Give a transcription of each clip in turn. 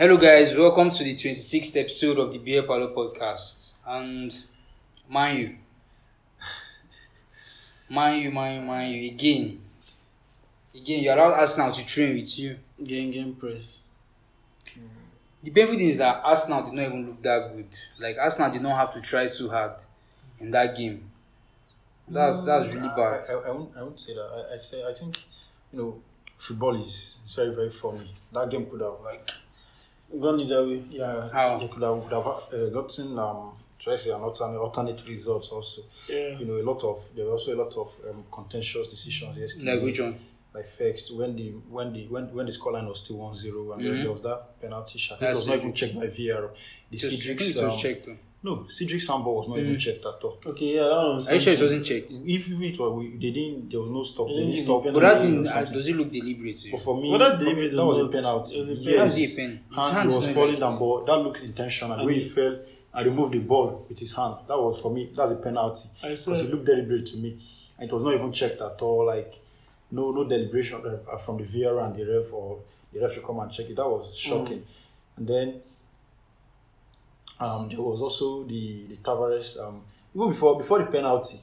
Hello, guys. Welcome to the 26th episode of the Beer Parlour podcast. And mind you, mind you, mind you, mind you, again, again, you allow Arsenal to train with you. Game game press. The painful thing is that Arsenal did not even look that good. Like Arsenal did not have to try too hard in that game. That's mm, that's really I, bad. I, I, won't, I won't say that. I, I say I think you know football is very very funny. That game could have like Gone either way. yeah How? they could have, would have uh, gotten um try to say an alternate alternate results also. Yeah. You know a lot of there were also a lot of um, contentious decisions yesterday. Like which one? Like first when the when the when when the scoreline was still 1-0 and Mhm. there was that penalty shot. It was not even checked by VAR. The Just, I think Cedric's um, checked. Though. No Cedric handball was not even Mhm. checked at all. Okay, yeah, that one was. Are you sure it wasn't checked? If, if it was, we, they didn't, there was no stop. They They didn't didn't stop. But that penalty thing, or uh, something. does it look deliberate to you? But for me, Well, that for me, deliberate that was a was- penalty. it was a Yes. penalty. How is it a pen? His Hand hand was falling like- down, but that looks intentional. And And when he he- fell and removed the ball with his hand, that was for me. That's a penalty I saw because it. it looked deliberate to me, and it was not even checked at all. Like no, no deliberation uh, from the VAR and the ref or the ref should come and check it. That was shocking. And then um, there was also the the Tavares. Um, even before before the penalty,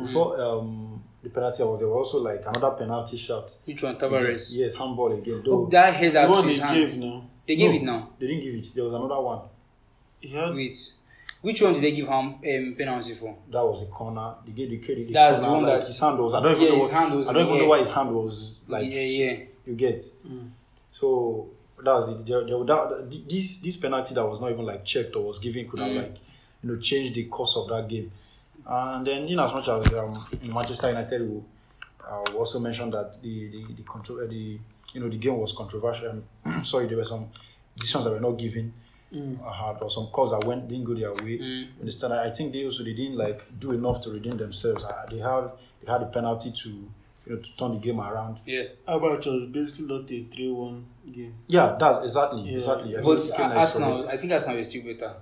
before um, the penalty, was there was also like another penalty shot. Which one? Tavares. Yes, handball again. Though Oh, that head The out one they his hand. gave now. They gave No, it now. They didn't give it. There was another one. He had Wait. Which one did they give him um, penalty for? That was a corner. They gave the credit. The That's the one like that- his hand was. I don't even Yeah, know. his What, hand was I don't even know why his hand was like. Yeah, yeah. You get. Mm. So that's it. There, there, that, this this penalty that was not even like checked or was given could have Mm. like you know changed the course of that game. And then in as much as um, in Manchester United will uh, will also mentioned that the the the, contro- uh, the you know the game was controversial. Sorry, there were some decisions that were not given. Uh, had or some calls that went didn't go their way. Mm. Understand? I I think they also they didn't like do enough to redeem themselves. Uh, they have they had a penalty to you know to turn the game around. Yeah. Abacha was basically not a 3 1 game. Yeah, that's exactly Yeah. exactly. I But think uh, Ikenna is Arsenal. I think Arsenal is still better.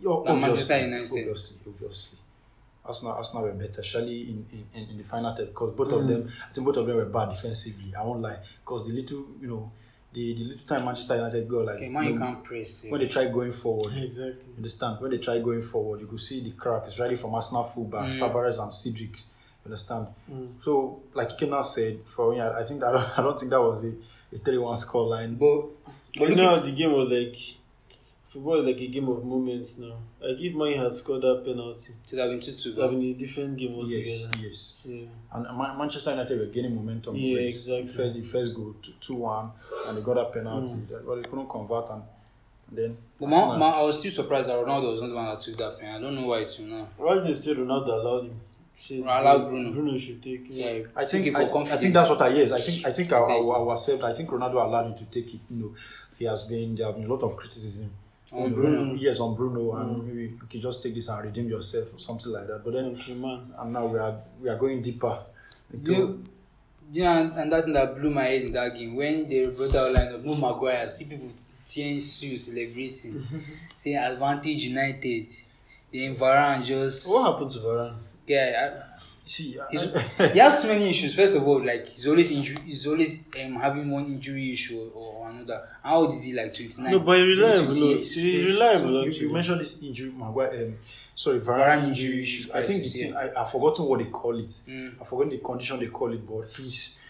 Yeah, obviously, obviously, obviously. Arsenal, Arsenal were better, especially in, in, in, in the final third, because both Mm. of them, I think both of them were bad defensively. I won't lie, because the little, you know, the, the little time Manchester United go like Okay, man, you know, can't press. when they try going forward, you Exactly. understand? When they try going forward, you could see the crack, especially from Arsenal fullbacks, Mm. Tavares and Cedric. You understand? Mm. So, like Ikena said, for me, I, I think that I don't think that was a, a 3-1 score line. But But you know how the game was like. Football is like a game of moments now. Like if Man had scored that penalty, it would have been 2 2. it would have been a different game altogether. Yes, yes. Yeah. And Ma- Manchester United were gaining momentum. Yeah, exactly. First, the first goal, 2 1, and they got that penalty. Mm. But they couldn't convert, and, and then. But man, Arsenal- man, I was still surprised that Ronaldo was not the one that took that pen. I don't know why it's you know. Why did they say Ronaldo allowed him? Say Allowed Bruno. Bruno should take it. Yeah, I think, it I, for confidence. I think that's what I yes. I think I think I, I, I will accept. I think Ronaldo allowed him to take it. You know, he has been there have been a lot of criticism On know, Bruno. Yes, on Bruno, and maybe you can just take this and redeem yourself or something like that. But then, Countryman. and now we are we are going deeper. Into, You, yeah, and, and that thing that blew my head in that game when they brought out line of Mo Maguire, see people tearing shoes, celebrating, saying advantage United. Then Varane just What happened to Varane? Yeah. see, I- he has too many issues. First of all, like he's always injury, he's always um, having one injury issue or, or another. How old is he? Like twenty nine. No, but he's reliable. No, he's yes. reliable. So you, you mentioned this injury, Maguire. Um, sorry, Varane Varane injury injury issues, issue. I think the crisis, thing, I, I've forgotten what they call it. Mm. I've forgotten the condition they call it, but he's,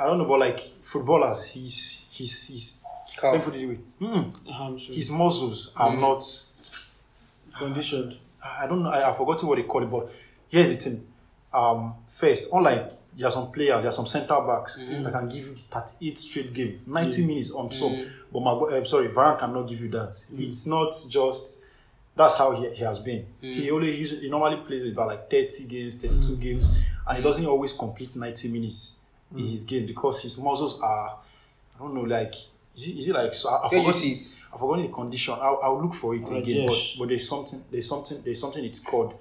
I don't know, but like footballers, he's, he's, he's, let me put it this way. Mm, his muscles are Mm. not, conditioned. I I don't know, I, I've forgotten what they call it, but here's the thing. Um, first, unlike there are some players, there are some centre backs that can give you 38 straight game, 90 minutes on top. But my, I'm um, sorry, Varane cannot give you that. It's not just that's how he, he has been. He only usually he normally plays about like 30 games, 32 games, and he doesn't always complete 90 minutes in his game because his muscles are I don't know, like is it, is it like so I, I forgot it? I forgot the condition. I'll, I'll look for it again. But, but there's something there's something there's something it's called.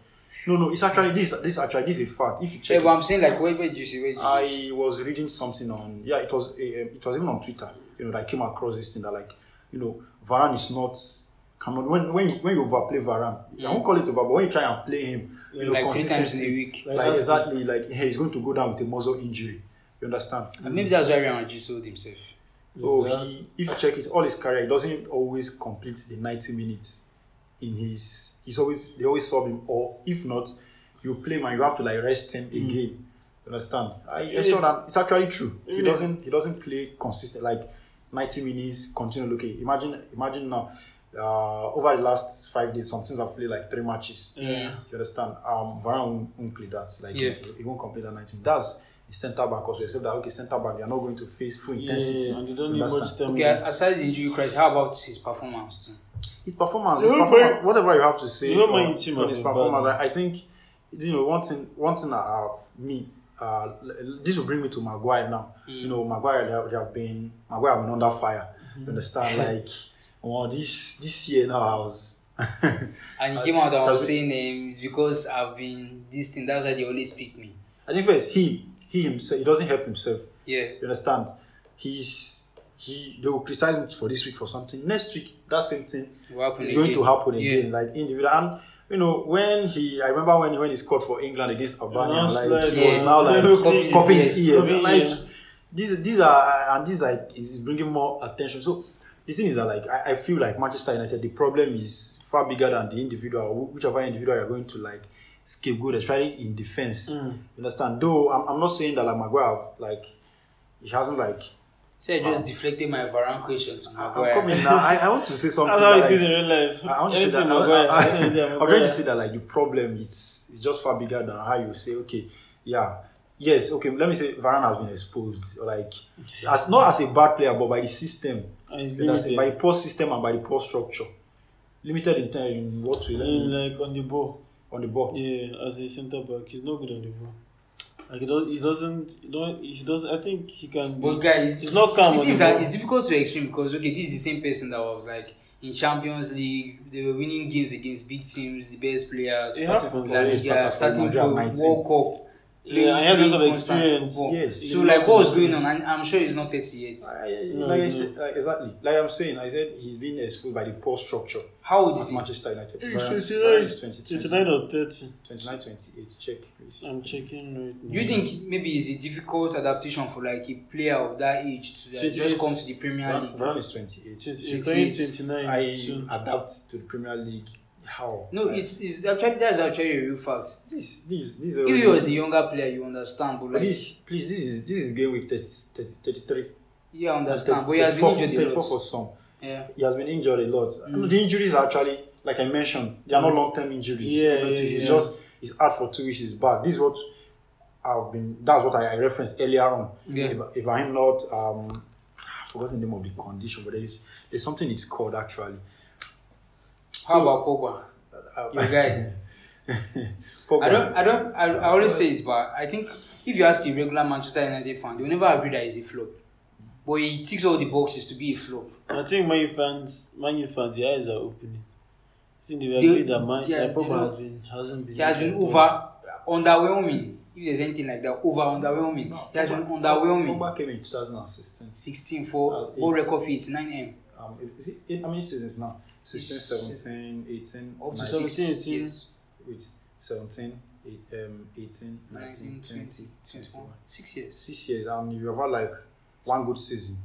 No, no, it's actually this this actually this is a fact. If you check Yeah, it, but I'm saying like where, where did you see? Where did you see? I was reading something on yeah, it was a, um, it was even on Twitter. You know, that I came across this thing that like you know Varane is not cannot when when when you overplay Varane, I won't call it over, but when you try and play him, you know, like three times in a consistently, week. Like like that's- exactly like hey, he's going to go down with a muscle injury. You understand? And maybe that's why Real Madrid sold himself. So Yeah. he, if you check it, all his career, he doesn't always complete the 90 minutes in his. He's always they always sub him, or if not, you play man, you have to like rest him Mm. again. You understand? I, I Even saw that it's actually true. He doesn't he doesn't play consistent like 90 minutes continue. Okay, imagine imagine now. Uh, over the last five days, some teams have played like three matches. Yeah. You understand? Um, Varane won't, won't play that. Like Yeah. he, he won't complete that 90. That's his centre back also. Except that okay, centre back, they are not going to face full intensity. Yeah, intensity. and you don't need Understand? much time. Okay, aside the injury crisis, how about his performance? Too? His performance, his performance whatever you have to say on, on his performance, I, I think you know one thing. One thing I have me. Uh, this will bring me to Maguire now. Mm. You know, Maguire they have, they have been Maguire have been under fire. Mm-hmm. You understand? Like, oh, this this year now I was. And he came out and was saying um, names because I've been this thing. That's why they always pick me. I think first him, he himself he doesn't help himself. Yeah. You understand? He's he they will criticize him for this week for something. Next week that same thing What is going to again? happen Yeah. again. Like individual and you know when he I remember when when he scored for England against Albania, Now like slide, he was now like Cupping coughing his his ears. ears. Cupping Like ears. these these are and this like is bringing more attention. So the thing is that like I, I feel like Manchester United the problem is far bigger than the individual, whichever individual you're going to like scapegoat, especially in defense. Mm. You understand? Though I'm, I'm not saying that like Maguire have, like he hasn't like So I just deflected my Varane question to I'm Maguire. coming now. I, I want to say something. That's how it is like, in real life. I want to say that. I, Maguire, I, am Maguire. trying to say that like the problem it's it's just far bigger than how you say okay yeah yes okay let me say Varane has been exposed like as not as a bad player but by the system And it's You understand? by the poor system and by the poor structure limited in time in what way me- like on the ball. on the ball Yeah, as a centre back, he's not good on the ball. Like he, does, he doesn't, he don't, he doesn't. I think he can. But guys, he's not calm The thing that it's difficult to explain because okay, this is the same person that was like in Champions League. They were winning games against big teams, the best players. It starting happens. from La Yeah, Liga, started starting from from Madrid World Cup. Yeah, and he has a lot of experience. Yes. So like, what was going on? I, I'm sure he's not 30 yet. Ah, I- I- No, like I he's said, like, exactly like I'm saying I said he's been exposed by the poor structure How old at is he? Manchester United He's Varane- 29, 20, 29 or 30. 29 28 check please I'm checking right now. You think maybe it's a difficult adaptation for like a player of that age to like, just come to the Premier League? Varane is 28 He's 28. 29. I soon. adapt to the Premier League. How? No, it's, it's actually that's actually a real fact. this. This. This. If he was a younger player, you understand, but like, this, please. This is this is game week 30, 30, 33. yeah, I understand. 30, But he has been 34 injured a lot. for some. Yeah. He has been injured a lot. Mm. The injuries are actually, like I mentioned, they are not long term injuries. Yeah, you yeah, It's yeah. just it's out for two weeks. It's back. This is what I've been. That's what I, I referenced earlier on. Yeah. If, if I'm not um, I've forgotten the name of the condition, but there's there's something it's called actually. How about Pogba? Uh, Your guy. Pogba. I don't, I don't, I, I always say it, but I think if you ask a regular Manchester United fan, they will never agree that he's a flop. But he ticks all the boxes to be a flop. I think Man U fans, Man U fans, their eyes are opening. I think they will They- agree that Man yeah, Pogba has been hasn't been. He has been over underwhelming. If there's anything like that, over underwhelming. He has been underwhelming. Pogba came in 2016. 16 for Uh, for it's- record feet, 9M. Um, is it eight, how many seasons now? 16, It's- 17, 18, Up to 19, 17, 6 18. years. wait, 17, eight, um, 18, 19, 19, 20, 20, 21. 6 years. Six years, and you have had like one good season.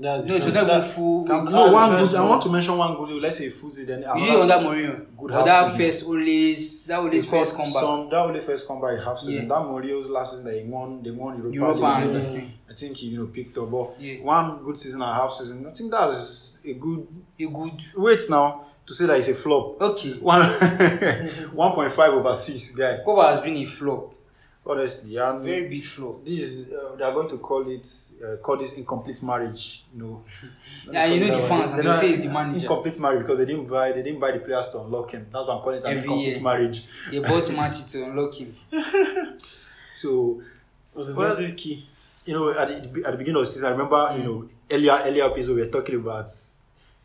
That's No, it's the- not even that- full. Can, with- no, one good. I want to mention one good. Let's say season. Then Usually under Mourinho. Good half that season. first always, that always first comeback. Some that only first comeback half season. Yeah. That Mourinho's last season they won. They won Europa, Europa and this thing. I think he you know picked up. But Yeah. one good season and half season. I think that's a good. A good. Wait now to say that it's a flop. Okay. One one point five over six guy. Pogba has been a flop. Honestly, and Very big flop. this is uh, they are going to call it uh, call this incomplete marriage. You know. Yeah, you know the fans, and They don't- say it's the manager. Incomplete marriage because they didn't buy they didn't buy the players to unlock him. That's why I'm calling it an Every incomplete year. marriage. They bought Matty to unlock him. So was his Well- massive key. you know at the, at the beginning of the season, I remember you know earlier earlier episode we were talking about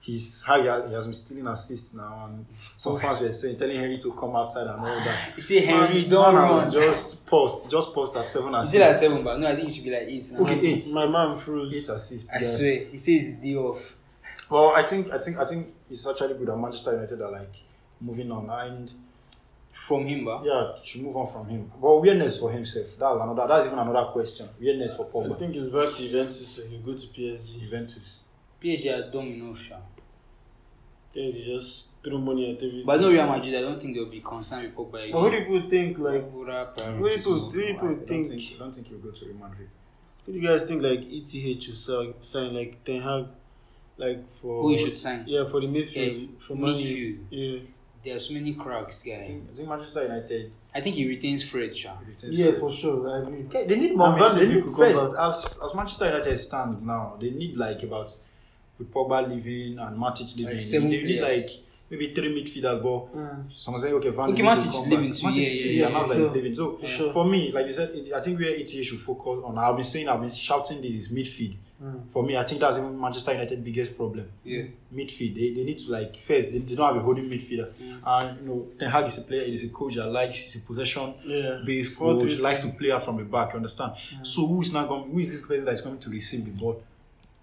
his how he has, he has been stealing assists now, and some oh, fans were saying telling Henry to come outside and all that. You see, Henry, Man, don't man has run. Just post, just post at seven He assists. said like seven, but no, I think it should be like eight. Now. Okay, eight. My man froze. Eight assists. I yeah. swear. He says it's day off. Well, I think I think I think it's actually good that Manchester United are like moving on, and from him, ba. Yeah, should move on from him. But weirdness for himself. That's another. That's even another question. Weirdness for I Pogba. think it's back to Juventus, so he'll go to PSG. Juventus. PSG are dumb enough, sha. PSG just threw money at everything. But no Real Madrid, I don't think they'll be concerned with Pogba But who do people think like? Pura What priorities. people, what do people think? think. I don't think he'll go to Real Madrid. Who do you guys think like ETH should sign, sign like Ten Hag, like for Who he should sign? Yeah, for the midfield. Yes, for Man U. midfield. Yeah, There are so many cracks, I guy. think, I think Manchester United. I think he retains Fred, sha. retains yeah, Fred. for sure. I agree. Okay, they need more. And They need Beek will first as as Manchester United stands now. They need like about with Pogba leaving and Matic leaving. Like seven they need like maybe three midfielders. But Mm. someone say okay, Van Okay, Matic is come leaving back. too, Matic yeah, is- yeah, yeah, yeah, now for that he's sure. leaving. So For sure. for me, like you said, it, I think where ETA should focus on. I've been saying, I've been shouting this is midfield. Mm. For me, I think that's even Manchester United biggest problem. Yeah. Midfield, they, they need to like first they, they don't have a holding midfielder, and you know Ten Hag is a player, he's a coach that likes he's a possession Yeah. based Four, coach, three, likes to play out from the back. You understand? So who is not going? Who is this person that is coming to receive the ball?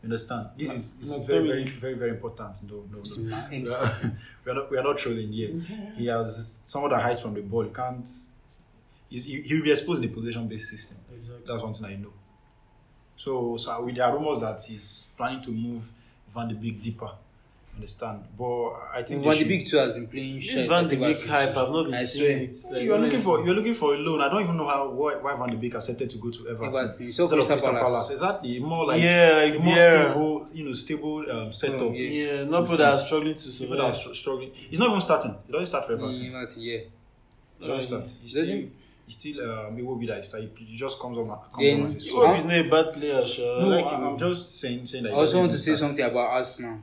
You understand? This is, this Not very, very, very, very important. No, no, no. we, are we are not, we are not trolling here. He has someone that hides from the ball. You can't. he's- He he will be exposed in the possession-based system. Exactly. That's one thing I know. So, so with there are rumors that he's planning to move Van de Beek deeper. Understand? But I think Van should- Beek too has been playing This shit. Van Beek since. hype, I've not been seeing it. Like, you are looking for you're looking for a loan. I don't even know how why, why Van de Beek accepted to go to Everton. Everton. Of Crystal Palace. Exactly. More like Yeah, like a more Vieira. stable, you know, stable um, setup. Oh, yeah. Yeah, not people that are struggling to People that are survive. str- struggling. He's not even starting. He doesn't start for Everton. Everton, yeah. He doesn't start. He's still, he? he's still um, it will be that he start. He just comes on. Comes Then- on as a He sub. was not a bad player, sure. No, like I, him. I'm just saying, saying that. I also want to say start. something about Arsenal.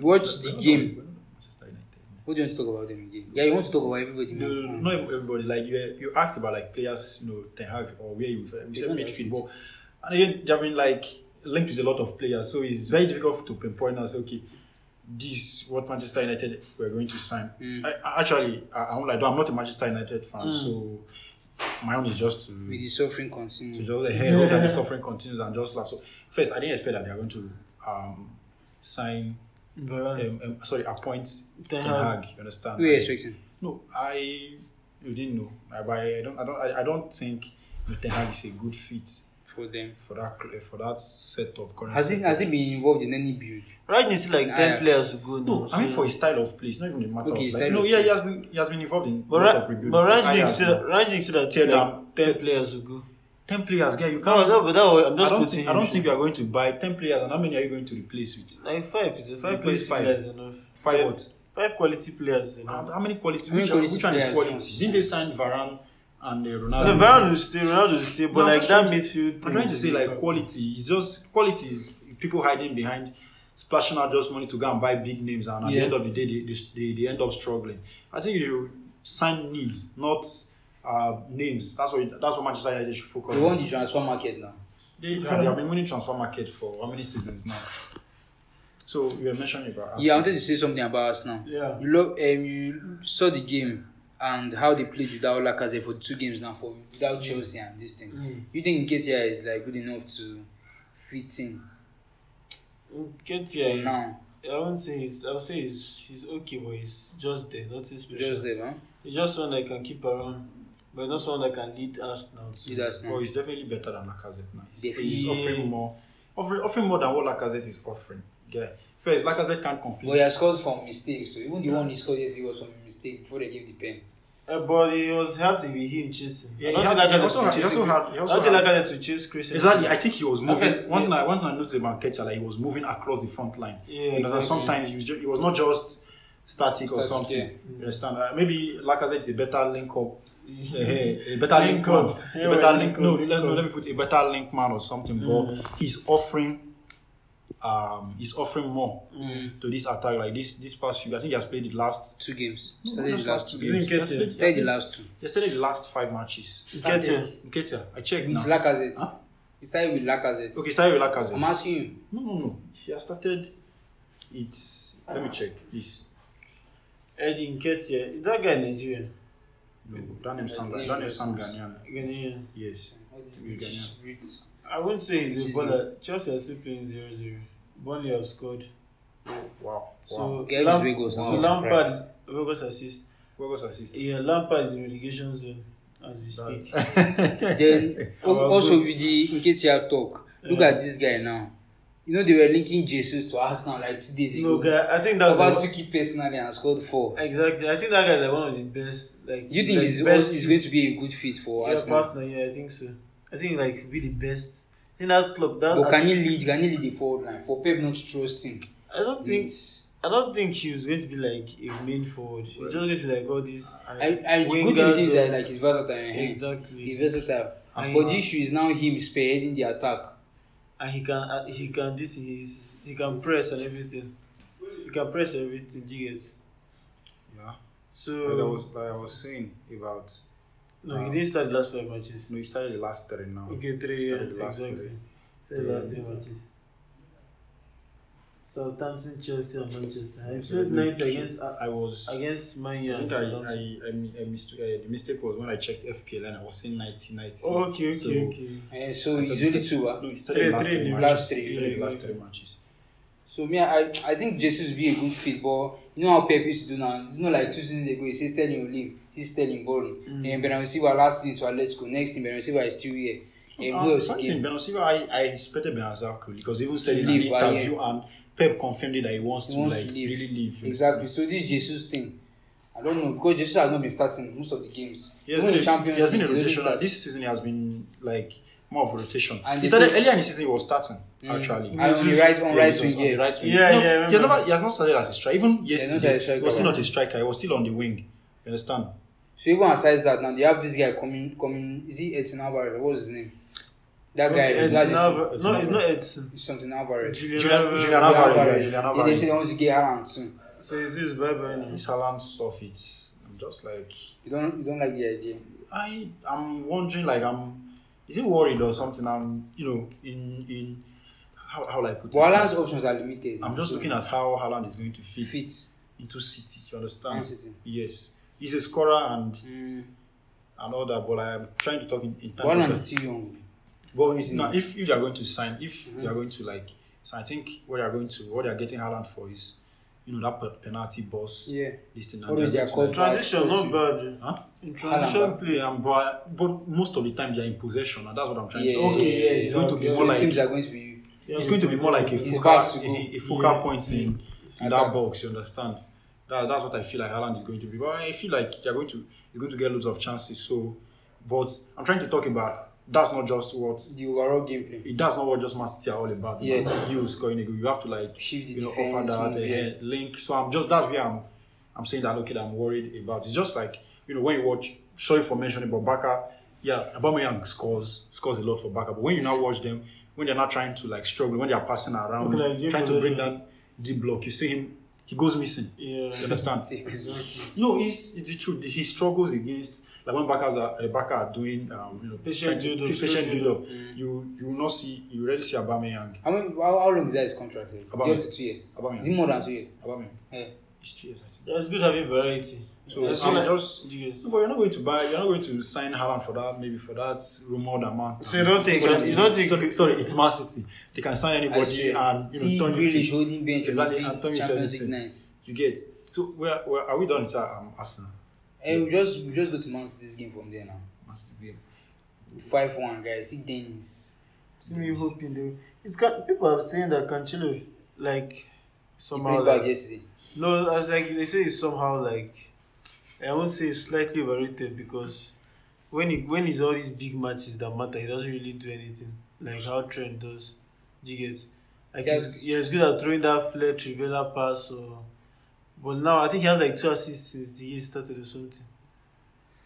You watched the game. Manchester United. What do you want to talk about them again? Yeah, you want to talk about everybody. No, no, no, not everybody. Like you, you asked about like players, you know, Ten Hag or where you. We said midfield, but and again, have like linked with a lot of players, so it's very difficult to pinpoint and say, okay, this what Manchester United were going to sign. Mm. I, I actually, I, I'm like, I'm not a Manchester United fan, so my own is just to. With the suffering to continue. just hey, hope that the suffering continues and just laugh. So first, I didn't expect that they are going to um, sign. um, um, sorry, appoint Ten Hag. You understand? Who is fixing? No, I you didn't know. I, but I don't. I don't. I, I don't think Ten Hag is a good fit for them for that for that set of current. Has it has it been involved in any build? Right, it's like ah, ten players ago. No, no so I mean for his style of play, it's not even a matter okay, of like, no. Yeah, he has been he has been involved in but lot right, of rebuild. But Rangnick said Rangnick said that ten, ten, ten players go. 10 players, guy. You can't. No, no, but that was, I'm just I don't, think, I don't think you are going to buy 10 players, and how many are you going to replace with? Like five. Is it five players. five. enough? Five what? Five quality players. Enough. How many quality? How many which, quality which one is quality? Yeah. Didn't they sign Varane? and uh, Ronaldo. So Varane will stay, Ronaldo will stay, but no, like that midfield. I'm trying to say like quality. It's just quality is people hiding behind splashing out just money to go and buy big names, and at yeah. the end of the day, they, they, they end up struggling. I think you sign needs, not uh, names. That's what that's what Manchester United should focus They on. won the transfer market now. They, yeah, they have been winning transfer market for how many seasons now? So you were mentioning about Yeah, I Arsenal. wanted to say something about Arsenal. Yeah. You lo- um, you saw the game and how they played without Lacazette for two games now for without Chelsea and this thing. Mm. You think Nketiah is like good enough to fit in Get here, he's, now? I won't say he's, I'll say he's, he's okay, but he's just there, nothing special. Just there, man. He's just someone that can keep around, but not someone that can lead us now. too. See that's Well, now. he's definitely better than Lacazette now. He's, Definitely. he's offering more, offering, offering more than what Lacazette is offering. Yeah. First, Lacazette can't complete. But he has scored from mistakes. So even the one he scored yesterday was from a mistake before they gave the pen. Uh, but it was hard to be him chasing. Yeah, I he don't think Lacazette also to had- he chase also had- he I also don't had- Lacazette to chase Chris. Exactly. I think he was moving. Okay, One thing yeah. I one thing I noticed about Ketia, like he was moving across the front line. Yeah, because exactly. sometimes he was, ju- he was not just static or something. yeah. You understand? Uh, maybe Lacazette is a better link up. Yeah. a better link, Link up. A Yeah, better well, link. link No, let, link no, up. let me put a better link man or something. Mm. But he's offering, um, he's offering more Mm. to this attack. Like this, this past few, I think he has played the last. Two games. No, Started the last two games. Isn't He has Ketia? played- he has Started the played- last two. Yesterday, the last five matches. Nketiah. Nketiah, I checked With now. Lacazette. Huh? He started with Lacazette. Okay, started with Lacazette. I'm asking you. No, no, no. He has started. It's. Let me check, please. Eddie Nketiah. Is that guy Nigerian? No, that name sound like Name that name is- sound Ghanaian. Ghanaian. Yes. What is British? I wouldn't say he's a is baller. Chelsea are still playing 0 0. Burnley have scored. Oh, wow. So, Get his Lam- Wegos so now. Lampard, Vegas assist. Burgos assist. Yeah, Lampard is in relegation zone as we speak. Then al- Our also goods. with the Nketiah talk, look at this guy now. You know they were linking Jesus to Arsenal like two days ago. No, guy, I think that's Over the- took it personally and scored four. exactly. I think that guy is like one of the best. Like You think like he's, best he's going to be a good fit for Yeah, Arsenal? Arsenal. Yeah, I think so. I think like be the best. I think that club. That But can he lead? Can he lead the forward line for Pep not to trust him? I don't think. I don't think he was going to be like a main forward. He's just going to be like all these. I, I good thing is that like he's versatile. Exactly. He's versatile. And But he- the issue is now him spearheading the attack. And he can uh, he can this he's he can press and everything. He can press everything. You get. Yeah. So Like I was, like I was saying about. no, he didn't start the last five matches. No, he started the last three now. Okay, three. Yeah, the last exactly. three. Started the last three matches. Southampton, Chelsea, and Manchester. I played nights against uh, I was. against Man U I think I, I. I, I mist- uh, the mistake was when I checked FPL and I was saying 90 90. Oh, okay, okay, So, okay. Eh, so it's only two. ah? No, he started Three, last three, last three, yeah, last yeah. three matches. So me, I I think Jesus will be a good fit, but you know how Pep used to do now? You know, like two seasons ago, he said Sterling will leave. He Sterling ball. Mm. And Bernardo Silva last season to Atletico. Next thing, Bernardo Silva is still here. And who Um, else something, again? Bernardo Silva, I, I expected Bernardo Silva because he even said in leave, an interview and Pep confirmed it that he wants He to wants like to leave. really leave. Exactly. So this Jesus thing, I don't know because Jesus has not been starting most of the games. He has Even been, the a, Champions he has been a League, he doesn't rotation. This season he has been like more of a rotation. And he started say- earlier in the season he was starting Mm. actually. And on the right, on Yeah, right he wing, was on yeah. right wing. Yeah, no, yeah, He has never he has not started as a striker. Even yesterday, started as a striker, he was still not a striker. He was still on the wing. You understand? So even aside that, now they have this guy coming, coming. Is he Edson Alvarez? What's his name? That guy. Is Edson that Alva- Edson No, it's not Edson. It's something Alvarez. Julian Julian- Alvarez. Julian Alvarez, yeah, they Alvarez. say they want to get Haaland too. So it's his bye bye now. This Haaland stuff, it's I'm just like You don't, you don't like the idea. I I'm wondering like I'm is he worried or something? I'm you know in in how how will I put But it? Haaland's options are limited. I'm just So, looking at how Haaland is going to fit, fit. into City. You understand? City. Yes, he's a scorer and Mm. and all that. But I'm trying to talk in, in But Haaland is of. too young. But reason now, if if they are going to sign, if Mhm. they are going to like, so I think what they are going to what they are getting Haaland for is, you know, that penalty boss. Yeah. This thing. What is their going call? Transition, not bad. Huh? In transition Haaland, play. Yeah, um, but but most of the time they are in possession, and that's what I'm trying Yeah, to yeah, say. Okay, yeah, it's going to be yeah. So more it like seems are going to be. it's going to be more like a focal, to a, a focal Yeah. point in, in that box. You understand? That, that's what I feel like Haaland is going to be. But I feel like they're going to you're going to get loads of chances. So, but I'm trying to talk about that's not just what The overall gameplay. it does not what just Man City are all about. Yeah. Yes. You scoring a goal, you have to like Shift the you know defense. offer that move, uh, yeah. link. So I'm just that's where I'm I'm saying that okay that I'm worried about. It's just like you know when you watch. Sorry for mentioning, but Barca, yeah, Aubameyang scores scores a lot for Barca. But when you now watch them, when they're not trying to like struggle, when they are passing around, Okay, like trying to bring possession. that deep block, you see him, he goes missing. Yeah. You understand? No, it's, it's the truth. He struggles against like when Barcas are uh, Barca are doing um, you know Patient trying build-up, patient build up. Mm. You you will not see you rarely see Aubameyang. How, many, how, how long is that his contract? eh? Aubameyang. Up to two years. Is it more than two years? Aubameyang. Yeah. It's two years, I think. That's good having variety. So That's I'm like- just. You guys. No, but you're not going to buy. You're not going to sign Haaland for that. Maybe for that rumored amount. So you don't think? So You don't think? Sorry, sorry, it's Man City. They can sign anybody and you know See turn you Grealish to- holding bench Exactly, and turn big you to Champions League anything. nights. You get. So where, where are we done with um, Arsenal? Hey, we just we just go to Man City's game from there now. Man City game. Five one guys. See Dennis. See me hoping they. It's got people have saying that Cancelo like He somehow played bad like yesterday. no, I was like they say it's somehow like I won't say it's slightly overrated because when he when it's all these big matches that matter, he doesn't really do anything like how Trent does. Do you get? Like Yes. he's, yeah, he's good at throwing that flare Trivela pass or. But now I think he has like two assists since the year started or something.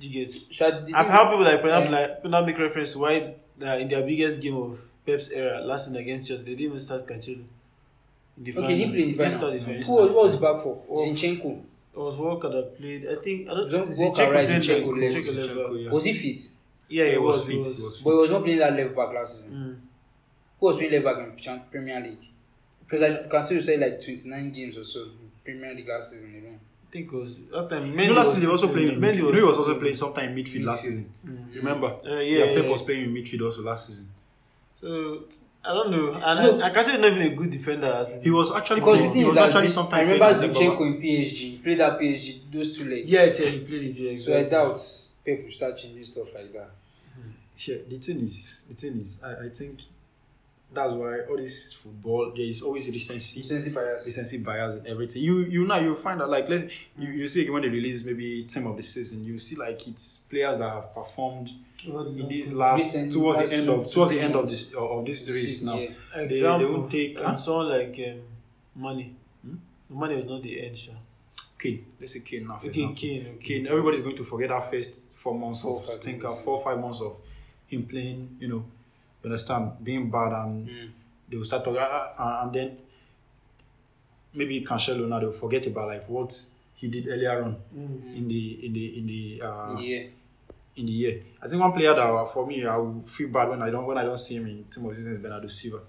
Do you get? Shad, I've heard people like, for example, Yeah. like people now make reference to why it's, uh, in their biggest game of Pep's era, last season against Chelsea, they didn't even start Cancelo. In the Okay, he play in the He final. started his Who very was, start. who was back for? Oh. Zinchenko. It was Walker that played. I think I don't Don't- Zinchenko Walker right, played Zinchenko left. Zinchenko left. Zinchenko, yeah. Was he fit? Yeah, He he was was. fit, He he was. was But he was not playing that left back last season. Mm. Who was playing left back in Champ- Premier League? Because I consider say like 29 games or so in Premier League last season alone. I think it was that time. Mendy know, last was season he was also playing in Mendy midfield. He was also playing sometime in midfield last Midfield. season. Mm. Remember? Uh, yeah, Pep yeah. was playing in midfield also last season. So I don't know. And No. I, I can say not even a good defender. As He was actually Because the he thing is was that actually Zi- sometimes I remember Zinchenko in PSG. He played at PSG those two legs. yes, yeah, he played it. Yeah, So I exactly. doubt Pep will start changing stuff like that. Yeah, the thing is, the thing is, I, I think that's why all this football there is always recency, Recency bias. recency bias and everything. You you now you find out like let's you, you see when they release maybe team of the season, you see like it's players that have performed in this last towards last the end of towards the end of this of this race now. Yeah. They, they won't take and huh? someone like um, Money. Hmm? Money was not the end, sha. Kane. Let's say Kane now. Okay. Kane. Okay. Kane, everybody's going to forget that first four months Four, of five stinker, four five months of him playing, you know, you understand, being bad, and Mm. they will start talking, ah, ah, and then maybe Cancelo now they'll forget about like what he did earlier on Mm. in the in the in the uh, Yeah. in the year. I think one player that uh, for me I will feel bad when I don't when I don't see him in team of the season is Bernardo Silva.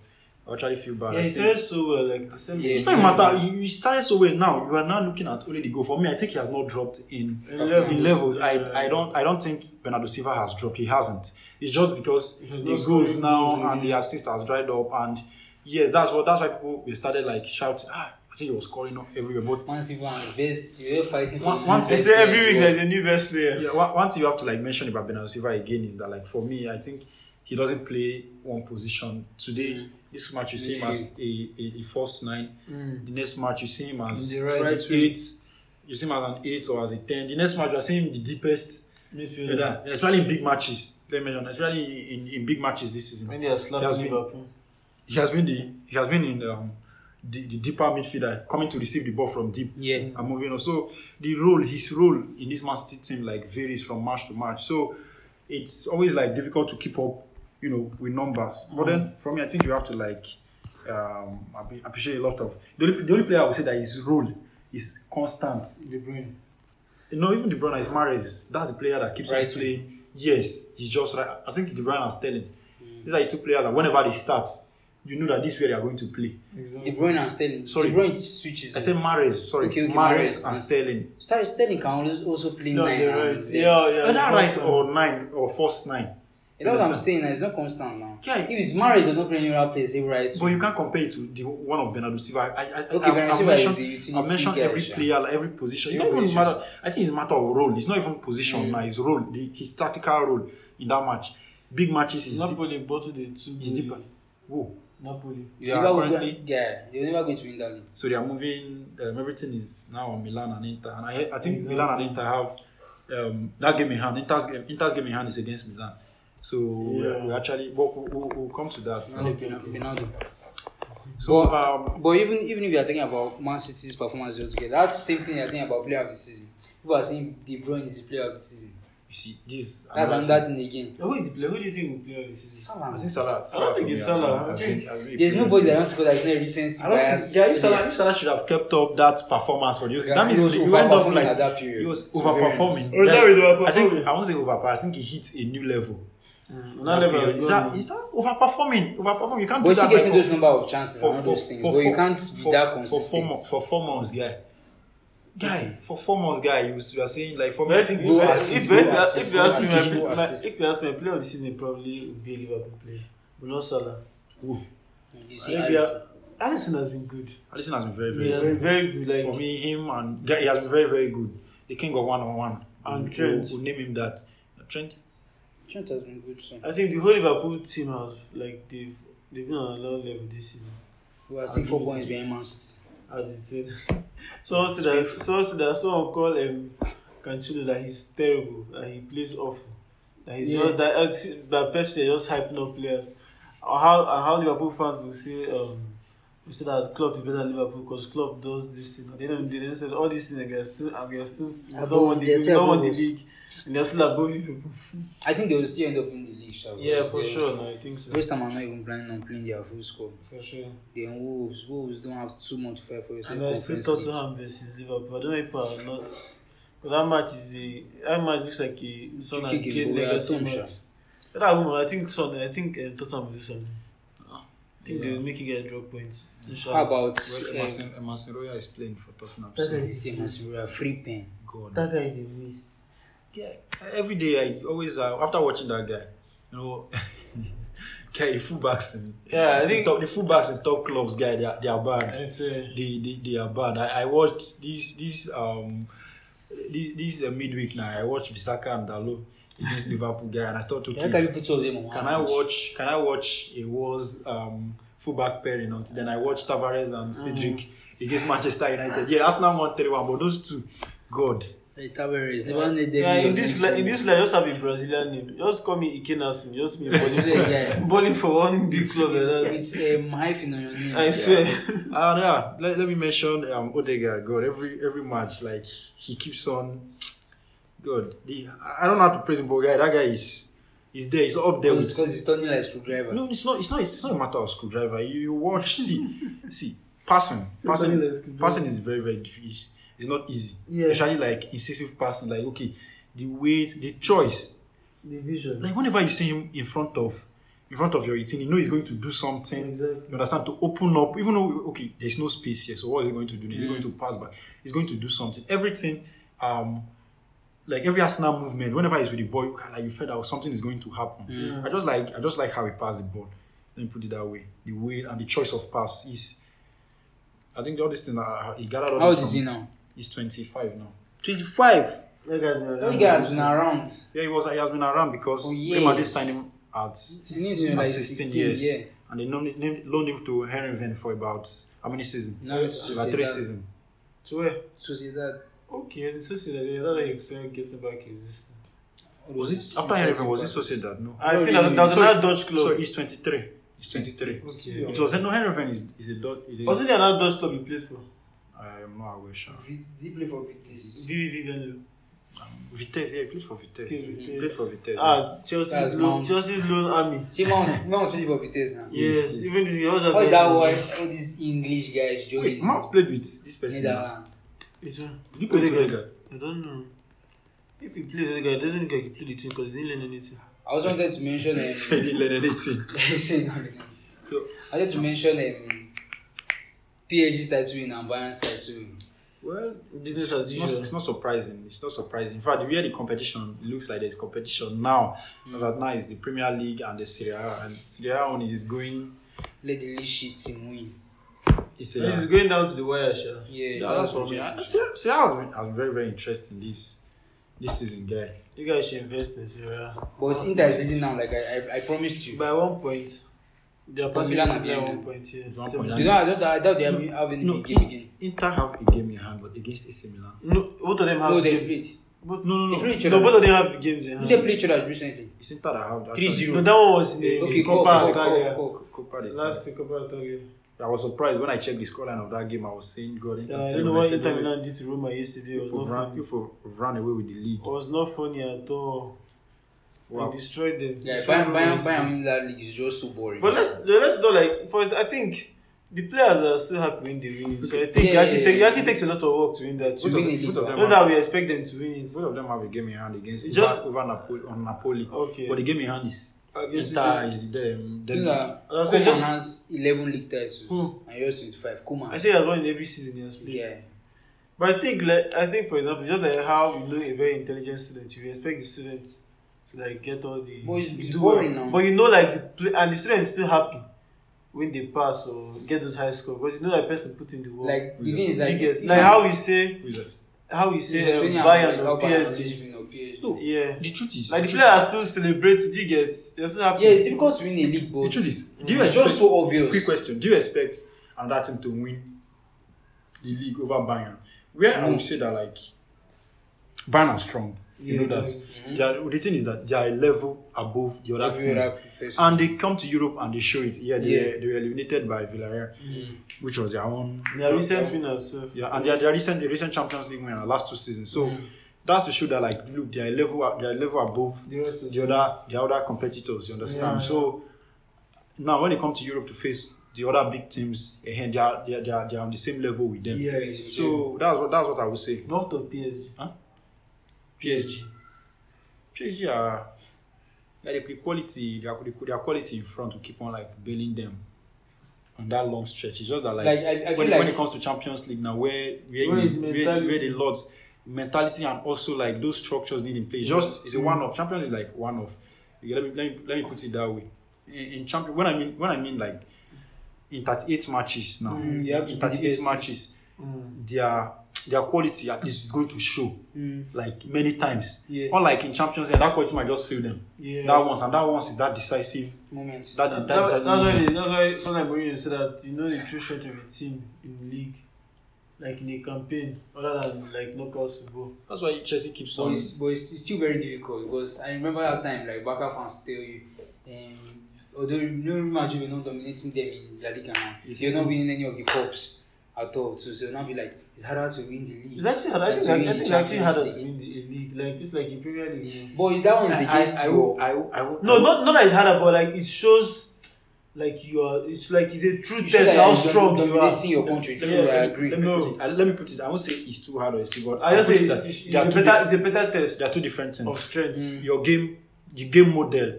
I actually feel bad. Yeah, I he started so well. Like the same. Yeah, it's not a matter. He, he started so well now. You are now looking at only the goal. For me, I think he has not dropped in In levels. in levels. Yeah. I I don't I don't think Bernardo Silva has dropped. He hasn't. It's just because He has the goals now goals, and the yeah. assist has dried up. And yes, that's what that's why people they started like shouting. Ah, I think he was scoring up everywhere. But once City one of the best. You were fighting for One- the one best thing- They say every player week there's a new best player. yeah, one, one thing you have to like mention about Bernardo Silva again is that like for me, I think he doesn't play one position. Today, Mm. this match you see him as a, a, a false nine. Mm. The next match you see him as the right right wing. eight. You see him as an eight or as a ten. The next match you are seeing him the deepest, Midfielder. yeah, especially in big matches. Let me mention, especially in, in big matches this season. When they are He has been- He has been the he has been in the, um, the, the deeper midfielder coming to receive the ball from deep Yeah. and moving on. So the role, his role in this Man City team like varies from match to match. So it's always like difficult to keep up, you know, with numbers. But then for me, I think you have to like um appreciate a lot of the only, the only player I would say that his role is constant. De Bruyne. You know, even De Bruyne is Mahrez. That's the player that keeps on Right. playing. Yes, he's just right. I think De Bruyne and Sterling. Mm. These are the two players that whenever they start, you know that this is where they are going to play. De Exactly. Bruyne and Sterling. Sorry. De Bruyne switches. I say Mahrez, sorry, Okay, okay, Mahrez Mahrez. and Sterling. Sterling can also play No, nine. right. eight. Yeah, yeah. Whether right or nine or first nine. You know what I'm saying? It's not constant now. Yeah. If it's Mahrez, does not play any other place, say right. But you can't compare it to the one of Bernardo Silva. I, I, I, Okay, I, Bernardo I've Silva is mentioned, a utility I've mentioned every sha. player, like every position. It's not even matter. I think it's a matter of role. It's not even position Mm. now. His role, the, his tactical role in that match. Big matches is deep. Napoli bottled the two. Is deeper. Whoa. Napoli. Yeah, Liverpool currently- go- yeah, they're never going to win that league. So they are moving. Um, everything is now on Milan and Inter, and I, I think Exactly. Milan and Inter have um, that game in hand. Inter's game, Inter's game in hand is against Milan. So we- Yeah. we actually, but we'll, we'll, we'll come to that. Ronaldo. So um, But even even if you are talking about Man City's performance altogether, that's the same thing you're talking about player of the season. People are saying De Bruyne is the player of the season. you see, this That's another thing again. Who, is the player? Who do you think will play this season? Salah. I think Salah. I don't think it's Salah. I think- has been There's a nobody that wants to go that is not recency I don't bias. think, yeah, if Salah, if Salah should have kept up that performance for you, Yeah, that means he was you end up like at that period. he was overperforming. Oh, I think. I won't say overperforming. I think he hit a new level. Now level has is that, gone. that overperforming? Overperforming. You can't But do you that still getting those number of chances for, and all for, those things. for, but you can't for, be that for four, mo- for four months, guy. Guy, for four months, guy, you, you are saying like for me, if, if, go if, assist, if, if, you go ask me, assist, my, my, if you ask me, my player of the season probably would be a Liverpool player, but not Salah. You see, Maybe Alisson. I- Alisson has been good. Alisson has been very, very has good. very good. Like For me, him and guy, he has been very, very good. The king of one on one. And Trent. We'll name him that. Trent. Trent has been good too. I think the whole Liverpool team has like they've they've been on a low level this season. We are seeing four points behind Man City. As it said, someone said that someone said that someone called um Cancelo that he's terrible, that he plays awful, that he's Yeah. just that uh, that Pep said just hyping up players. How how Liverpool fans will say um we say that Klopp is better than Liverpool because Klopp does this thing. They don't they don't say all these things and they're still they Above- don't want the don't want the league and they're still above Liverpool. I think they will still end up in the league. sha, Yeah, for they- sure. No, I think so. West Ham are not even planning on playing their full score. For sure. Then Wolves, Wolves don't have too much to fight for. And I still Tottenham versus Liverpool. I don't know if people are not. But that match is a that match looks like a Son and Kane but legacy match. sha. That one, I think Son, I think um, Tottenham will do something. Ah, I think Yeah. they will make it get drop points. How Inshallah. about Well, um, Emerson, Emerson Royal is playing for Tottenham. That guy is- are free pen? God. That guy is a waste. Yeah, every day I always uh, after watching that guy, you know, Okay, the fullbacks in Yeah, I the, think. top, the fullbacks in top clubs, guy, they are, they are bad. I swear. They, they, they are bad. I, I watched this this um this this uh, midweek now. I watched Bisaka and Dalo against Liverpool guy, and I thought, okay, can you put two of them on can one I watch can I watch a was um fullback pairing until then I watched Tavares and Cedric against Manchester United. Yeah, Arsenal won 3 1, but those two, God. Hey, Tavares, never need them. Yeah, in this li- in this life, just have a Brazilian name. Just call me Ike Nelson. Just me I swear, balling, yeah. balling for one big club like It's, that. it's um, hyphen on your name. I swear. And yeah, let, let me mention um Odegaard. God, every every match, like he keeps on. God, the I don't know how to praise him, but guy, that guy is is there. He's up there with. Because he's turning like a screwdriver. No, it's not. It's not. It's not a matter of screwdriver. You, you watch. See, see, passing, passing, passing is very very difficult. It's, it's not easy. Yeah. Especially like incisive passing. Like okay, the weight, the choice. the vision. Like whenever you see him in front of, in front of your 18, you know he's going to do something. Exactly. You understand to open up, even though okay, there's no space here. So what is he going to do? Is he going to pass back? He's going to do something. Everything, um, like every Arsenal movement, whenever he's with the ball, you can like you feel that something is going to happen. I just like I just like how he passed the ball. Let me put it that way. The way and the choice of pass is. I think all this thing uh, he gathered all How this old is he now? He's 25 now. 25. That guy's been That around. guy has been around. Yeah, he was. He has been around because For Real Madrid signed him at He needs to be like 16 16, years. yeah. And they loaned, named- loaned him to Heerenveen for about how many seasons? Now it's About three Sociedad. seasons. To where? Eh? Sociedad. Okay, the Sociedad. Yeah, that's how uh, you expect getting back existence. Was it after Heerenveen? Was it Sociedad? No. I No, think really. that, that was So- another Dutch club. So he's 23. He's 23. Okay. It was no Heerenveen is is a Dutch. Wasn't there another Dutch club he played for? I am not aware. Sure. He play for Vitesse? VVV Venlo. Vitesse. Yeah, he played for Vitesse. He Vitesse. played for Vitesse. Ah, Chelsea's loan. Chelsea's loan army. See, Mount, Mount played for Vitesse now. Yes, even this guy All that one, all these English guys Wait, jogging. Mount played with this person. Netherlands. It's a- Did he play with? I don't know. If he plays the guy, it doesn't look like he played the team because he didn't learn anything. I also wanted to mention. Um, He didn't learn anything. I said not anything. I wanted to mention um, PSG's title win and Bayern's title win. Well, Business it's, as not, usual. it's not surprising. It's not surprising. In fact, the way the competition it looks like there's competition now. Hmm. As at now, it's the Premier League and the Serie A, and Serie A one is going. Let the least shit team win. It's This is a, going down to the wire, sha. Yeah, yeah, that's what me. just- Serie Serie A has been, has been very very interesting this this season, guy. You guys should invest in Serie A. But Inter is leading now, like I, I, I promised you. By one point, they are But passing Milan are at behind one point. Yeah. One point. You know, I, don't, I doubt they have, any No, big game again. Inter have a game in hand, but against AC Milan. No, both of them have No, games. played. Both, No, no, They no. played each no, both of them have games in hand. they play each other recently? It's Inter that have that. 3-0. No, that one was in the Okay, Copa, Italia. Copa, Copa del Last Coppa Italia. I was surprised when I checked the scoreline of that game. I was saying, God, Inter. Yeah, I played don't know said, Inter "No, Milan did to Roma yesterday. It People was not ran, funny. people ran away with the lead. It was not funny at all. Wow. They destroyed them. Yeah, Bayern, Bayern. Bayern winning that league is just so boring. But let's let's not like for I think the players are still happy when they win it. So I think Yeah, it, actually yeah, take, it yeah. actually takes a lot of work to win that. To win them man. Not that we expect them to win it. Both of them have a game in hand against Just- over, over Napoli on Napoli? Okay. But the game in hand is Against Inter is um, You know the that I was saying Koeman just- has 11 league titles Who? and yours 25. Koeman. I say he has won in every season he has played. yeah. But I think like I think for example, just like how you know a very intelligent student, you expect the student to like get all the But it's- it's boring now. But you know like the and the student is still happy when they pass or get those high scores because you know that person put in the work. Like, the thing is, like, like, like, if like I'm- how we say Who is how we say um, Bayern like, or how PSG. or PSG. No. Yeah. The truth is, Like the truth players are still celebrating. Do you get? They're still happy. Yeah, it's difficult to win a league, but the truth is, do you it's expect, just so obvious. Quick question: Do you expect another team to win the league over Bayern? Where I No. would say that like Bayern are strong. You Yeah, know that. Mhm. They are, the thing is that they are a level above the other teams. And they come to Europe and they show it. Yeah, they, Yeah. Were, they were eliminated by Villarreal, which was their own. They are recent winners. So. Yeah, and they are, they are recent, the recent Champions League winner last two seasons. So Mm. that's to show that like look, they are a level, they are a level above The the other the other competitors. You understand? Yeah. So now when they come to Europe to face the other big teams, eh, they are they are, they are, they are on the same level with them. Yeah. So that's what that's what I would say. Not of PSG. PSG, PSG are like the quality, their, their quality in front to keep on like bailing them on that long stretch. It's just that like, Like, I- I when, feel when like- it comes to Champions League now, where where, Where you- where, where the lords mentality and also like those structures need in place. Just it's a one off. Champions is like one off. Let me let me let me put it that way. in, in champion when I mean when I mean like in 38 matches now, Mm, you have to in be the 38 best. matches, Mm. their their quality at least is going to show Mm. like many times. Yeah. Unlike in Champions League, that quality might just fail them. Yeah. That once and that once is that decisive. Moments. That, That, that, that, that's, decisive why moment. they, that's why sometimes Mourinho said that you know the true strength of a team in league, like in a campaign, other than like knockouts football. That's why Chelsea keeps But on. it's, but it's, it's still very difficult because I remember that time like Barca fans tell you, um, although you know Real Madrid were not dominating them in La Liga now, they're not winning any of the cups at all. So so now be like it's harder to win the league. It's actually hard. I think, to I, win the think it's actually Champions harder to win the league. Like it's like in Premier League. You. But that one is I, against I, I, your. will- I, will- I, will- No, not not that it's harder, but like it shows, like you are. It's like it's a true you test that how strong you are. dominating your country. Let True, me, I let me- agree. Let me, No. put it, let me put it. I won't say it's too hard or it's too good. I just say it's, that it's, they are it's, two a better, di- it's a better test they are two different things. of strength. Mm. Your game, the game model,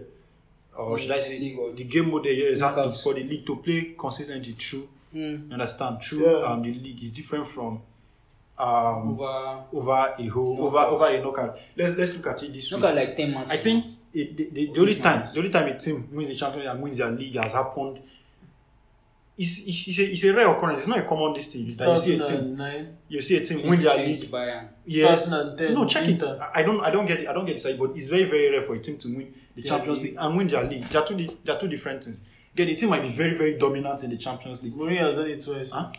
or should I say, the game model yeah, exactly for the league to play consistently through. Mm. You understand? Through Yeah. um, the league is different from um, Over over a whole over over a knockout. Let's let's look at it this look way. at like ten matches. I think it, the, the, the only time matches? the only time a team wins the championship and wins their league has happened. It's, it's, it's, a, it's a rare occurrence. It's not a common this thing. That you see a team, 2009, you see a team win their 2020 league. Bayern. Yes. 2010, No, check it. Inter. I- I don't. I don't get it. I don't get it. side, But it's very, very rare for a team to win the Yeah, Champions league. And win their league. They are two. di- They are two different things. Yeah, the team might be very, very dominant in the Champions League. Mourinho has done it twice. Huh?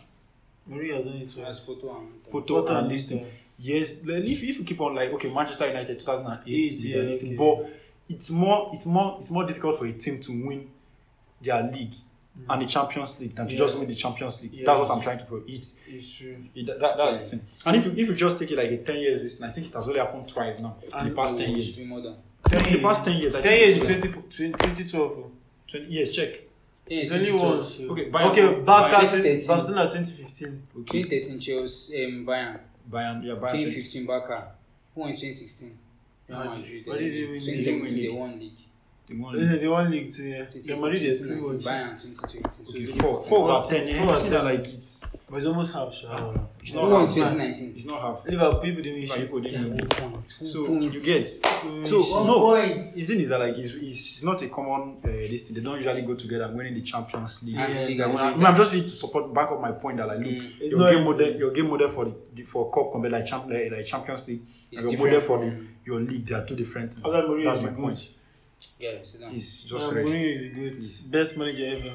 Mourinho has done it As twice. Porto and Porto What and an this thing. Yes, like, if, if you keep on like okay, Manchester United 2008, Eight, yeah, this thing, okay. but it's more, it's more, it's more difficult for a team to win their league mm. and the Champions League than to Yeah. just win the Champions League. Yeah. That's what I'm trying to prove. It's It's true. it, that, that, that's the thing. And if you if you just take it like a 10 years, this, I think it has only happened twice now in the past 10 years. should more than. In the past 10 years, I 10 think years, 20, 20, 2012. oh. 20 years. Check. Yeah, It's only 2012. once. oh. Okay, Bayern- okay, Bayern- back at 2013. Barcelona 2015. Okay. 2013 Chelsea, um, Bayern. Bayern, yeah, Bayern. 2015 Barca. Who won in 2016? Real Madrid. Madrid. Why did they win the 2017 they won league. The one- They they won league too, yeah. Yeah, Madrid is two 2019, ones. Bayern 2020. So Okay, it's four, really four four. out of 10. Yeah, you out see of that like it's, But it's almost half, sure. it's not half. 2019? It's not half. Liverpool people didn't win But shit. people Yeah, didn't one win. So point. you get so no. shit. The thing is that like it's, it's not a common uh, this thing. They don't usually go together winning the Champions League. And Yeah, the league Like, at when the I, same when I'm just ready to support back up my point that like look Mm. It's your not game easy. model your game model for the, the for cup compared like champ like, like Champions League It's and your different model for the, from- your league they are two different things. That's my the point. Good. Yeah, sit down. It's just Mourinho is the good. Best manager ever.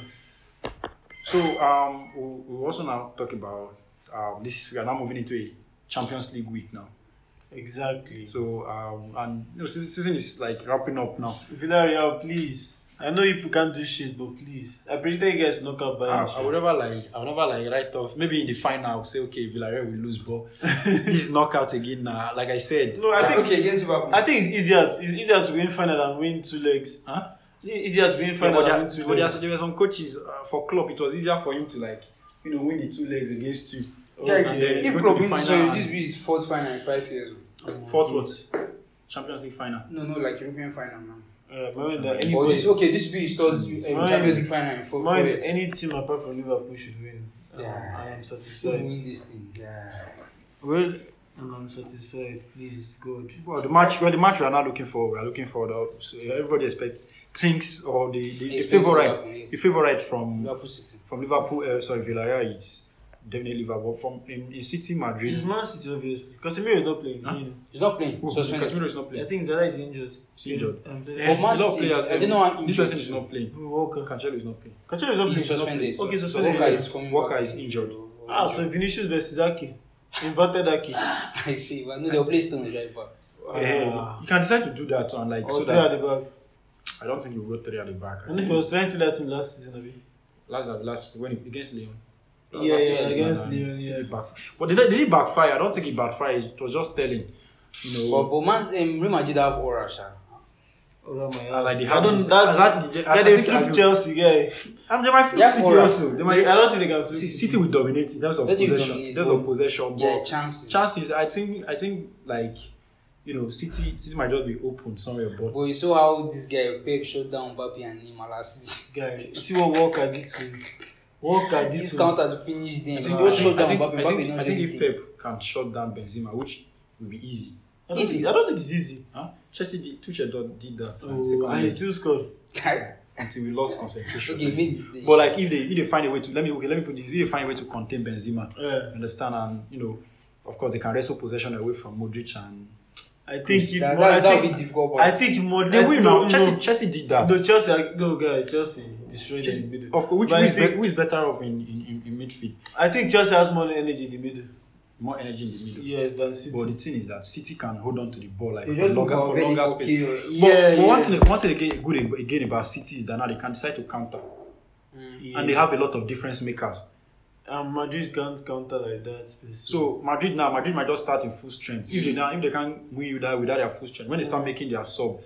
So um we we also now talk about um this we are now moving into a Champions League week now. Exactly. So um and you know season, season is like wrapping up now. Villarreal, please. I know you people can't do shit, but please. I predicted you guys knock out I, Bayern. I would never like I would never like write off maybe in the final I'll say okay Villarreal will lose but this knockout again now like I said no, I think okay, against Liverpool. I think it's easier. It's easier to win final than win two legs. huh? It's easier to win Yeah, final but than there, win two but there, legs. there were some coaches uh, for club. It was easier for him to like, you know, win the two legs against you. Yeah, Okay. Then if Klopp wins, and- this be his fourth final in five years. Fourth what? Champions League final. No, no, like European final now. Uh, man, that Or anybody, this, okay, this be his third um, Mine- Champions League final in four, four mine, years. any team apart from Liverpool should win. Yeah. Um, I'm Just satisfied. win this thing. Yeah. Well, and I'm satisfied. Please, God. Well, the match. Well, the match we are not looking for. We are looking for the. So everybody expects thinks or the the, the favorite. The favorite from Liverpool City. from Liverpool. Uh, sorry, Villarreal is definitely Liverpool. From in, in City, Madrid. It's Man City, obviously. Casemiro is not playing. Huh? You. He's not playing. Who- Suspended. Casemiro is not I playing. think Zala is injured. He's injured. Yeah, telling Eh, But Man City. I don't know This person he is not playing. you. Walker. Cancelo is not playing. Cancelo is not playing. He's suspended. Okay, so suspended. Walker is coming Walker back. is injured. Ah, so Vinicius versus Ake. Inverted Ake. I see, but no, they'll play Stones right back. Eh, Ah. you can decide to do that and like Or so three at that the back. I don't think we'll go three at the back. I I think he was trying to do that in last season, Abi. last last when he- against Leon. Yeah, yeah, against Leon, I yeah. it backf- But did it, did it backfire? I don't think it backfired. It was just telling. You know, But, but man, um, Real Madrid have aura, sha. Over my uh, like they I don't. That, that- guy, I they think I flip do. Chelsea, guy. And they might flip Yeah, City aura. also. They I might, don't think they can flip City will dominate in terms of it possession. In terms but- of possession, Yeah, but chances. chances. I think. I think like you know, City. City might just be open somewhere, but But you saw how this guy Pep shut down Mbappe and Neymar last season. Guy, you see what Walker did to Walker This to counter to finish them. I He think, just shut down think, Mbappe. I Mbappe think, I think if. Pep can shut down Benzema, which will be easy. I don't, Easy. think, I don't think it's easy. Huh? Chelsea did, Tuchel did did that. and Oh, and he still scored. Until we lost concentration. Okay, make mistake. But like if they if they find a way to let me okay, let me put this if they find a way to contain Benzema, Yeah. understand and you know, of course they can wrestle possession away from Modric and I think if that, Mo- I that, that would be think difficult. I think Mod- they win no, now. Chelsea Chelsea did that. no Chelsea no guy Chelsea destroyed them in the Chelsea, middle. of course, which, who, I is think, be, who is better off in, in, in, in midfield? I think Chelsea has more energy in the middle. More energy in the middle. Yes, than City. But the thing is that City can hold on to the ball like for longer, for longer space. chaos. But, Yeah, but one yeah. thing, one thing again, good ag- again about City is that now they can decide to counter, Yeah. and they have a lot of difference makers. And Madrid can't counter like that. Space. So Madrid now, Madrid might just start in full strength. If they now, if they can win you that without their full strength, when they start making their sub,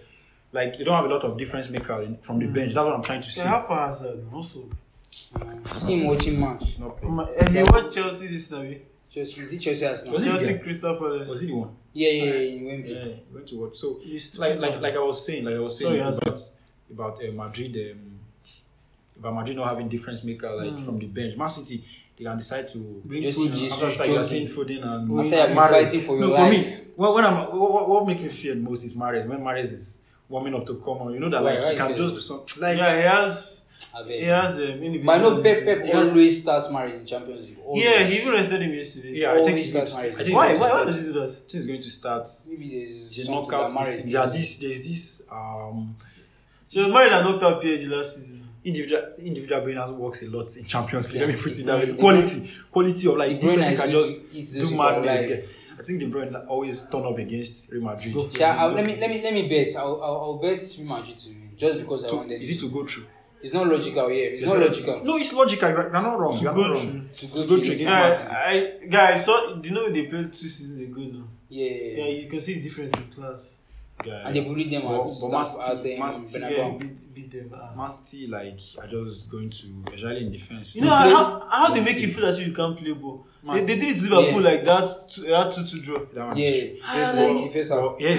like they don't have a lot of difference maker in, from the bench. That's what I'm trying to yeah, see. how far has that also? um, see him watching match. It's not playing. Um, and you watch Chelsea this now? eh? Chelsea, is it Chelsea Arsenal? Was Chelsea yeah. Crystal Palace. Was he the one? Yeah, yeah, yeah, in Wembley. Yeah, he went to watch. So He's like like like I was saying, like I was saying Sorry, about about uh, Madrid, um, about Madrid not having difference maker like Hmm. from the bench. Man City, they can decide to Bring Just food. in Jesus. After start, you are jogging. seeing Foden and After you have been Mahrez. fighting for your no, For me, life. when, when I'm, what, what- what makes me fear most is Mahrez. When Mahrez is warming up to come on, you know that Why- like why he can is it? just do some like yeah, he has. He has um, individual- But I know Pep, Pep he has- always starts Mahrez in Champions League. Always. Yeah, he even rested him yesterday. yeah, I think always he's going to, starts I think Why? he's Why? going Why to does start. he do that? I think he's going to start Maybe there's the knockout. that marriage system. There this, there's this um So he was married and knocked out PSG last season. Individual individual has works a lot in Champions League. Yeah, Let me put it that way. Quality, quality of like this person is can just do madness. I think De Bruyne always turn up against Real Madrid. Go for Yeah. I'll, let me let me let me bet. I'll I'll, I'll bet Real Madrid to win just because I To- want them. is it to go through? It's not logical. Yeah, it's, It's not not- logical. No, it's logical. You're, you're not wrong. To You're go not through. wrong. To go go through through against Man Yeah, City. I, guy, I saw. Do you know they played two seasons ago now? Yeah, yeah, Yeah, yeah. you can see the difference in class. Yeah. And they bullied them But- at but City- um, Man City, Yeah, beat, beat them. City, like, are just going to, especially in defense. You know play- how, how they make you feel as if you can't play ball. Man They, they did Liverpool Yeah. like that. Two, that two two draw. That one Yeah, Ah, like- here's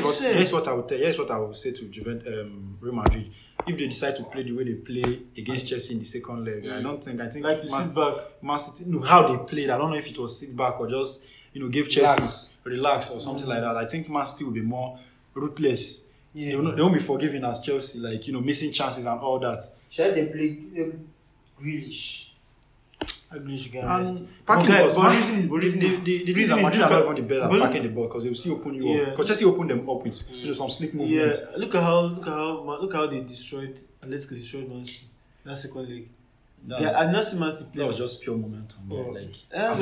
what here's what I would tell. Here's what I would say to Juventus, um, Real Madrid. If they decide to play the way they play against Chelsea in the second leg, I don't think. I think Like to sit back. City. No, how they played. I don't know if it was sit back or just you know give Chelsea Relax. relax, or something like that. I think Man City will be more ruthless. Yeah. They, will not, they won't be forgiving as Chelsea, like you know missing chances and all that. Should they play um, Grealish? Grealish guy. And packing ball. but Man- reason the, reason the, is- the, the thing is reason that is Madrid look are not even the best at but packing the ball because they will still open you Yeah. up. Because Chelsea open them up with you know some slick Yeah, movements. look at how look at how look how they destroyed Atletico destroyed Man City that second leg. That, Yeah, I not see Man City play. that was just pure momentum. bro. Oh. Like Yeah,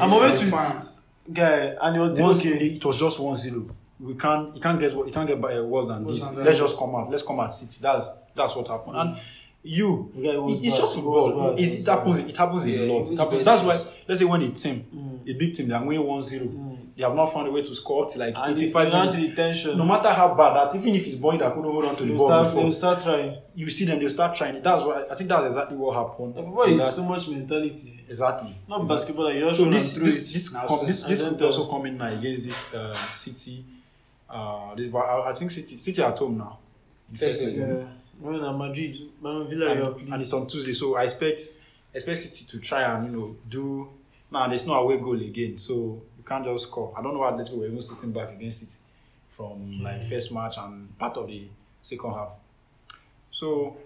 I'm always with- fans. guy, and it was Once okay. it was just one zero. We can't. You can't get. what- You can't get by- uh, worse than Worse this. than that. Let's just come out. Let's come out City. That's that's what happened. And you, was it- it's bad. just football. It, It it happens. It happens Yeah, a lot. It happens. That's why. Let's say when a team, Mm. a big team, they are winning 1-0. Mm. They have not found a way to score up to like And 85 you now minutes. the tension. No matter how bad that, even if it's boy that couldn't hold on to the They'll ball start, before, they'll start trying. you see them. They start trying. That's what I think. That's exactly what happened. Football in is that- so much mentality. exactly. Not Exactly. basketball, like you just So this this it. this com- this, this could also come in now against this uh, City. Uh, this, but I, I think City City at home now. In First first leg. leg. Yeah. When I'm Madrid, man, Villarreal, and, and it's on Tuesday, so I expect expect City to try and you know do. Now there's no away goal again, so you can't just score. I don't know why Atletico were even sitting back against City from like first match and part of the second half. So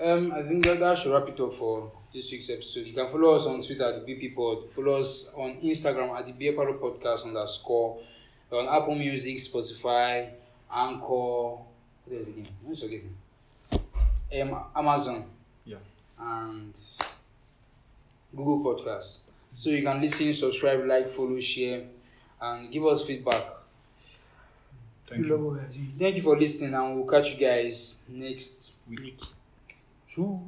Um, I think that, that should wrap it up for this week's episode. You can follow us on Twitter at the BP Pod. Follow us on Instagram at the Beer Parlour Podcast underscore. On Apple Music, Spotify, Anchor. What is again? What's forgetting? Um, Amazon. Yeah. And Google Podcasts. So you can listen, subscribe, like, follow, share, and give us feedback. thank you. Thank you for listening, and we'll catch you guys next week. Shoo.